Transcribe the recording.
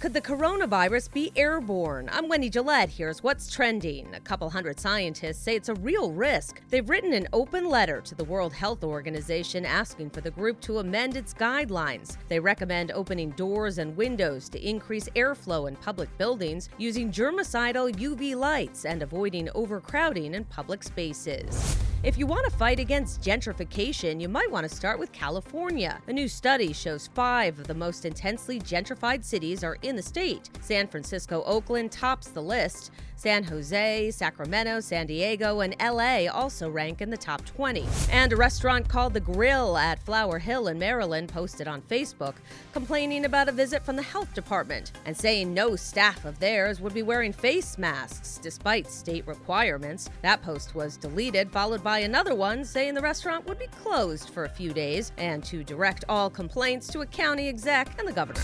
Could the coronavirus be airborne? I'm Wendy Gillette. Here's what's trending. A couple hundred scientists say it's a real risk. They've written an open letter to the World Health Organization asking for the group to amend its guidelines. They recommend opening doors and windows to increase airflow in public buildings, using germicidal UV lights, and avoiding overcrowding in public spaces. If you want to fight against gentrification, you might want to start with California. A new study shows five of the most intensely gentrified cities are in the state. San Francisco, Oakland tops the list. San Jose, Sacramento, San Diego, and LA also rank in the top 20. And a restaurant called The Grill at Flower Hill in Maryland posted on Facebook complaining about a visit from the health department and saying no staff of theirs would be wearing face masks despite state requirements. That post was deleted, followed by another one saying the restaurant would be closed for a few days and to direct all complaints to a county exec and the governor.